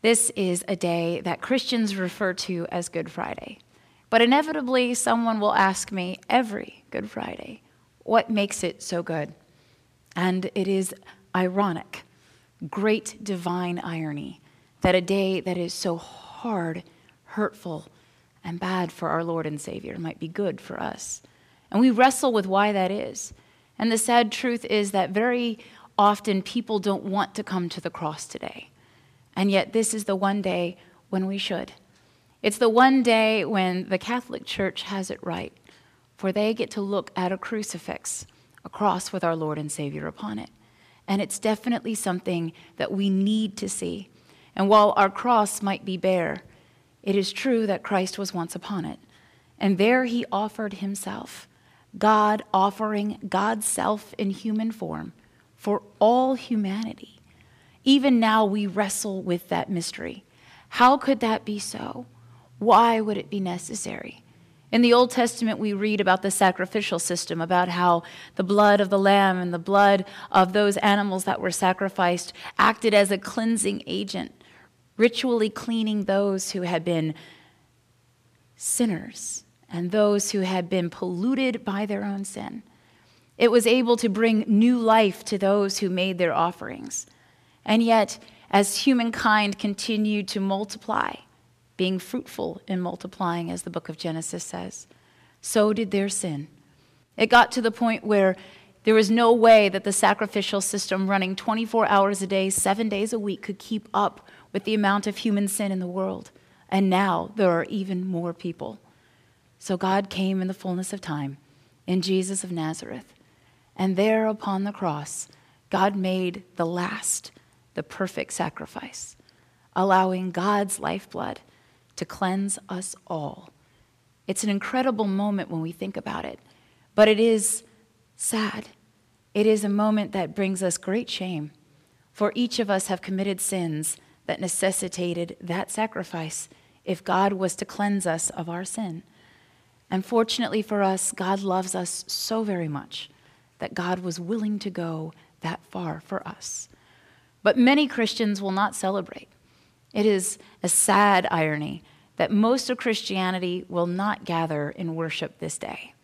This is a day that Christians refer to as Good Friday. But inevitably, someone will ask me every Good Friday, what makes it so good? And it is ironic, great divine irony, that a day that is so hard, hurtful, and bad for our Lord and Savior might be good for us. And we wrestle with why that is. And the sad truth is that very often people don't want to come to the cross today. And yet, this is the one day when we should. It's the one day when the Catholic Church has it right, for they get to look at a crucifix, a cross with our Lord and Savior upon it. And it's definitely something that we need to see. And while our cross might be bare, it is true that Christ was once upon it. And there he offered himself, God offering God's self in human form for all humanity. Even now, we wrestle with that mystery. How could that be so? Why would it be necessary? In the Old Testament, we read about the sacrificial system, about how the blood of the lamb and the blood of those animals that were sacrificed acted as a cleansing agent, ritually cleaning those who had been sinners and those who had been polluted by their own sin. It was able to bring new life to those who made their offerings. And yet, as humankind continued to multiply, being fruitful in multiplying, as the book of Genesis says, so did their sin. It got to the point where there was no way that the sacrificial system running 24 hours a day, seven days a week, could keep up with the amount of human sin in the world. And now there are even more people. So God came in the fullness of time in Jesus of Nazareth. And there upon the cross, God made the last the perfect sacrifice, allowing God's lifeblood to cleanse us all. It's an incredible moment when we think about it, but it is sad. It is a moment that brings us great shame, for each of us have committed sins that necessitated that sacrifice if God was to cleanse us of our sin. And fortunately for us, God loves us so very much that God was willing to go that far for us. But many Christians will not celebrate. It is a sad irony that most of Christianity will not gather in worship this day.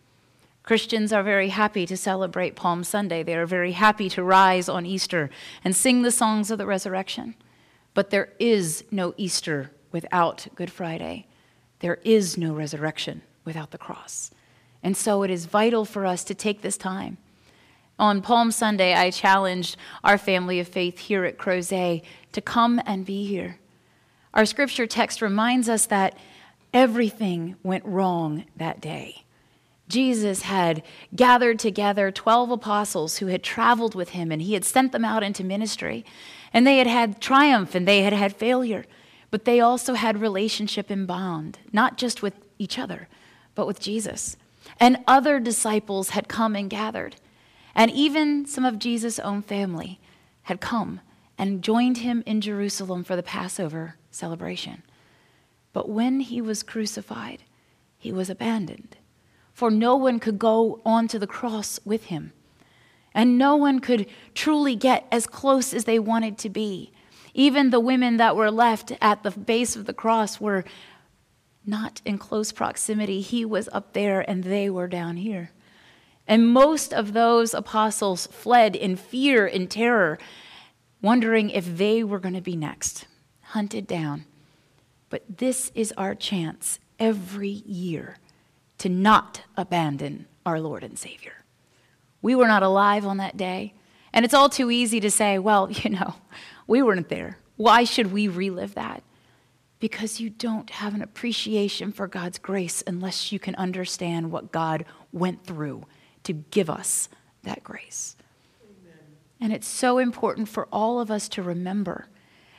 Christians are very happy to celebrate Palm Sunday. They are very happy to rise on Easter and sing the songs of the resurrection. But there is no Easter without Good Friday. There is no resurrection without the cross. And so it is vital for us to take this time on Palm Sunday, I challenged our family of faith here at Crozet to come and be here. Our scripture text reminds us that everything went wrong that day. Jesus had gathered together 12 apostles who had traveled with him, and he had sent them out into ministry. And they had had triumph and they had had failure, but they also had relationship and bond, not just with each other, but with Jesus. And other disciples had come and gathered. And even some of Jesus' own family had come and joined him in Jerusalem for the Passover celebration. But when he was crucified, he was abandoned, for no one could go onto the cross with him. And no one could truly get as close as they wanted to be. Even the women that were left at the base of the cross were not in close proximity. He was up there and they were down here. And most of those apostles fled in fear and terror, wondering if they were going to be next, hunted down. But this is our chance every year to not abandon our Lord and Savior. We were not alive on that day. And it's all too easy to say, well, you know, we weren't there. Why should we relive that? Because you don't have an appreciation for God's grace unless you can understand what God went through to give us that grace. Amen. And it's so important for all of us to remember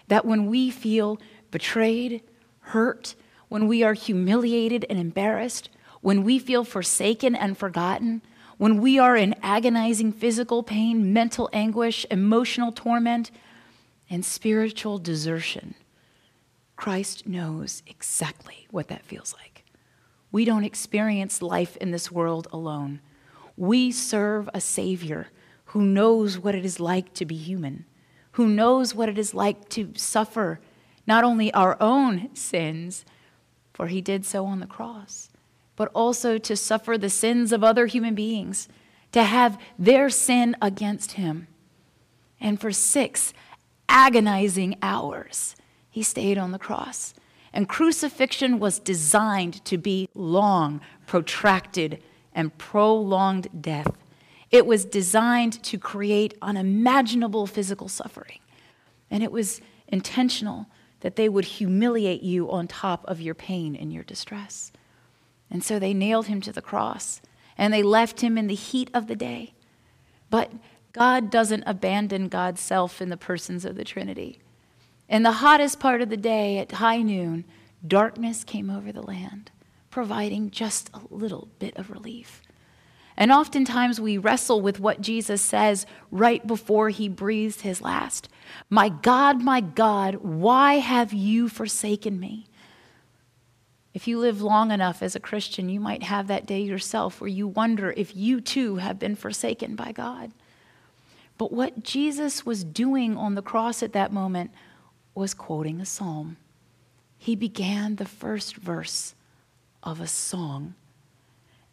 that when we feel betrayed, hurt, when we are humiliated and embarrassed, when we feel forsaken and forgotten, when we are in agonizing physical pain, mental anguish, emotional torment, and spiritual desertion, Christ knows exactly what that feels like. We don't experience life in this world alone. We serve a Savior who knows what it is like to be human, who knows what it is like to suffer not only our own sins, for he did so on the cross, but also to suffer the sins of other human beings, to have their sin against him. And for six agonizing hours, he stayed on the cross. And crucifixion was designed to be long, protracted, and prolonged death. It was designed to create unimaginable physical suffering. And it was intentional that they would humiliate you on top of your pain and your distress. And so they nailed him to the cross and they left him in the heat of the day. But God doesn't abandon God's self in the persons of the Trinity. In the hottest part of the day at high noon, darkness came over the land, providing just a little bit of relief. And oftentimes we wrestle with what Jesus says right before he breathes his last My God, my God, why have you forsaken me? If you live long enough as a Christian, you might have that day yourself where you wonder if you too have been forsaken by God. But what Jesus was doing on the cross at that moment was quoting a psalm. He began the first verse of a song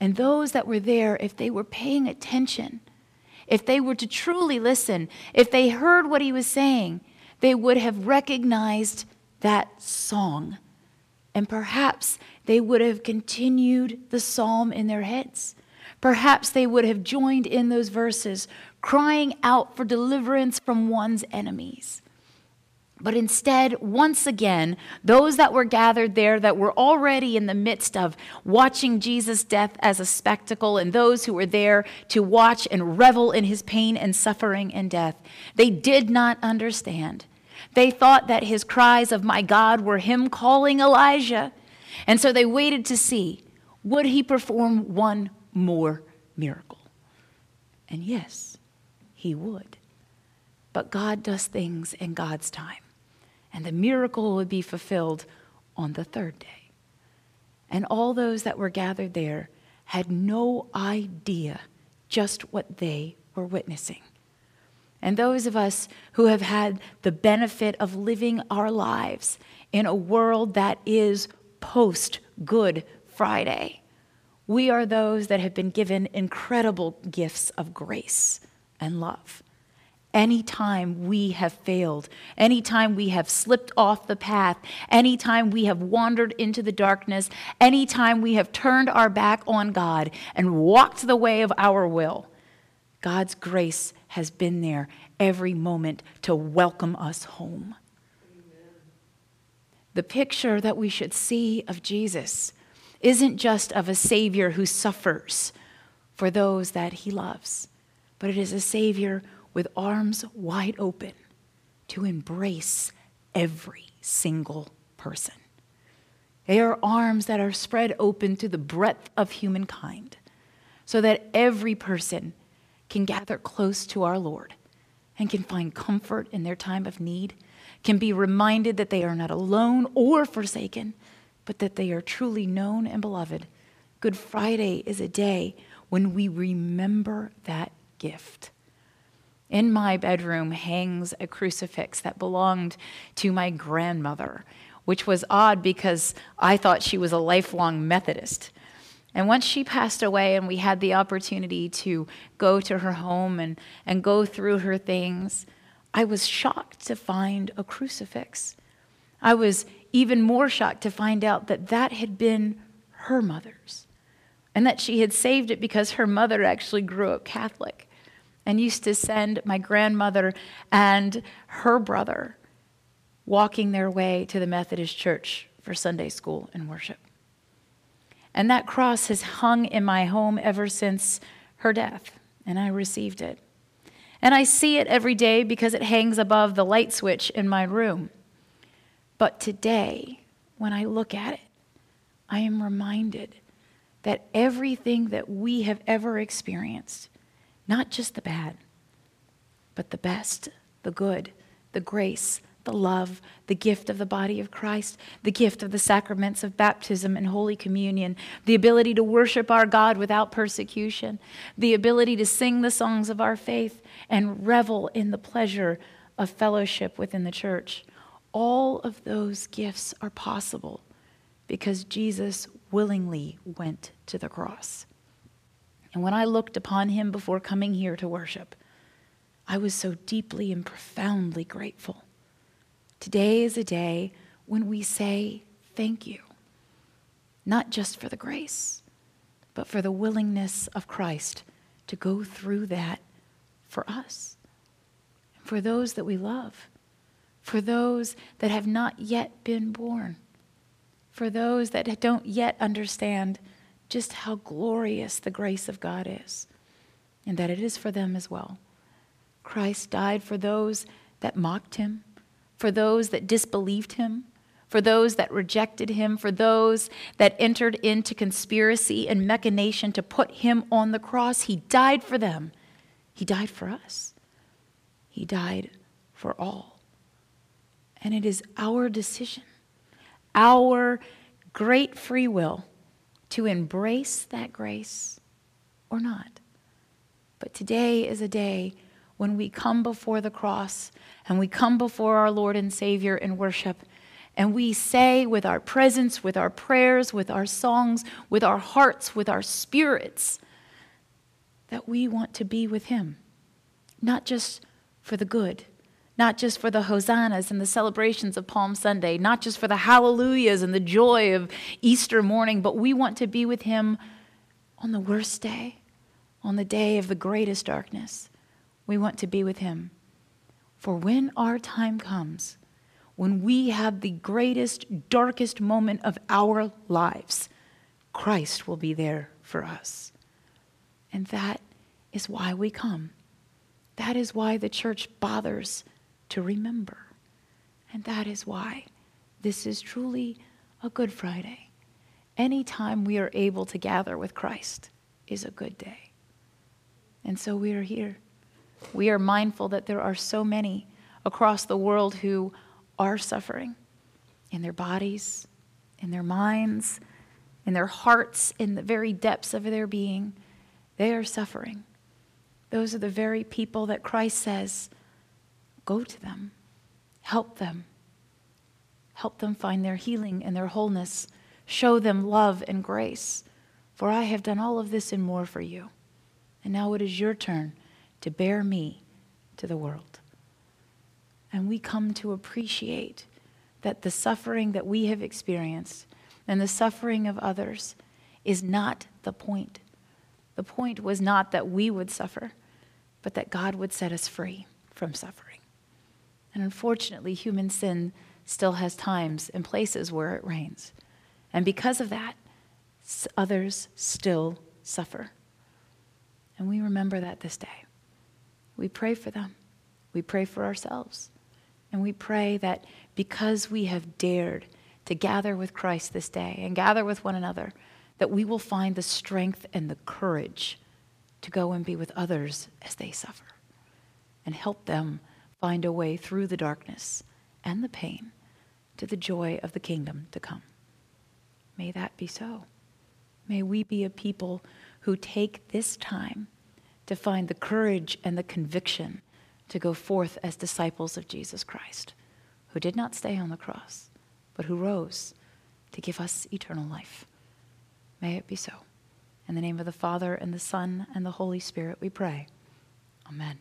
and those that were there, if they were paying attention, if they were to truly listen, if they heard what he was saying, they would have recognized that song. And perhaps they would have continued the psalm in their heads. Perhaps they would have joined in those verses, crying out for deliverance from one's enemies. But instead, once again, those that were gathered there that were already in the midst of watching Jesus' death as a spectacle, and those who were there to watch and revel in his pain and suffering and death, they did not understand. They thought that his cries of, My God, were him calling Elijah. And so they waited to see would he perform one more miracle? And yes, he would. But God does things in God's time and the miracle would be fulfilled on the third day. And all those that were gathered there had no idea just what they were witnessing. And those of us who have had the benefit of living our lives in a world that is post Good Friday, we are those that have been given incredible gifts of grace and love. Anytime we have failed, anytime we have slipped off the path, anytime we have wandered into the darkness, anytime we have turned our back on God and walked the way of our will, God's grace has been there every moment to welcome us home. Amen. The picture that we should see of Jesus isn't just of a Savior who suffers for those that he loves, but it is a Savior with arms wide open to embrace every single person. They are arms that are spread open to the breadth of humankind so that every person can gather close to our Lord and can find comfort in their time of need, can be reminded that they are not alone or forsaken, but that they are truly known and beloved. Good Friday is a day when we remember that gift. In my bedroom hangs a crucifix that belonged to my grandmother, which was odd because I thought she was a lifelong Methodist. And once she passed away, and we had the opportunity to go to her home and, and go through her things, I was shocked to find a crucifix. I was even more shocked to find out that that had been her mother's, and that she had saved it because her mother actually grew up Catholic and used to send my grandmother and her brother walking their way to the Methodist church for Sunday school and worship. And that cross has hung in my home ever since her death, and I received it. And I see it every day because it hangs above the light switch in my room. But today, when I look at it, I am reminded that everything that we have ever experienced, not just the bad, but the best, the good, the grace, the love, the gift of the body of Christ, the gift of the sacraments of baptism and Holy Communion, the ability to worship our God without persecution, the ability to sing the songs of our faith and revel in the pleasure of fellowship within the church. All of those gifts are possible because Jesus willingly went to the cross. And when I looked upon him before coming here to worship, I was so deeply and profoundly grateful. Today is a day when we say thank you, not just for the grace, but for the willingness of Christ to go through that for us, for those that we love, for those that have not yet been born, for those that don't yet understand just how glorious the grace of God is, and that it is for them as well. Christ died for those that mocked him for those that disbelieved him, for those that rejected him, for those that entered into conspiracy and machination to put him on the cross. He died for them. He died for us. He died for all. And it is our decision, our great free will, to embrace that grace or not. But today is a day when we come before the cross and we come before our Lord and Savior in worship and we say with our presence, with our prayers, with our songs, with our hearts, with our spirits, that we want to be with Him, not just for the good, not just for the hosannas and the celebrations of Palm Sunday, not just for the hallelujahs and the joy of Easter morning, but we want to be with Him on the worst day, on the day of the greatest darkness we want to be with Him. For when our time comes, when we have the greatest, darkest moment of our lives, Christ will be there for us. And that is why we come. That is why the church bothers to remember. And that is why this is truly a Good Friday. Anytime we are able to gather with Christ is a good day. And so we are here. We are mindful that there are so many across the world who are suffering in their bodies, in their minds, in their hearts, in the very depths of their being. They are suffering. Those are the very people that Christ says, go to them, help them, help them find their healing and their wholeness, show them love and grace. For I have done all of this and more for you. And now it is your turn to bear me to the world. And we come to appreciate that the suffering that we have experienced and the suffering of others is not the point. The point was not that we would suffer, but that God would set us free from suffering. And unfortunately, human sin still has times and places where it reigns. And because of that, others still suffer. And we remember that this day. We pray for them. We pray for ourselves. And we pray that because we have dared to gather with Christ this day and gather with one another, that we will find the strength and the courage to go and be with others as they suffer and help them find a way through the darkness and the pain to the joy of the kingdom to come. May that be so. May we be a people who take this time to find the courage and the conviction to go forth as disciples of Jesus Christ, who did not stay on the cross, but who rose to give us eternal life. May it be so. In the name of the Father, and the Son, and the Holy Spirit, we pray. Amen.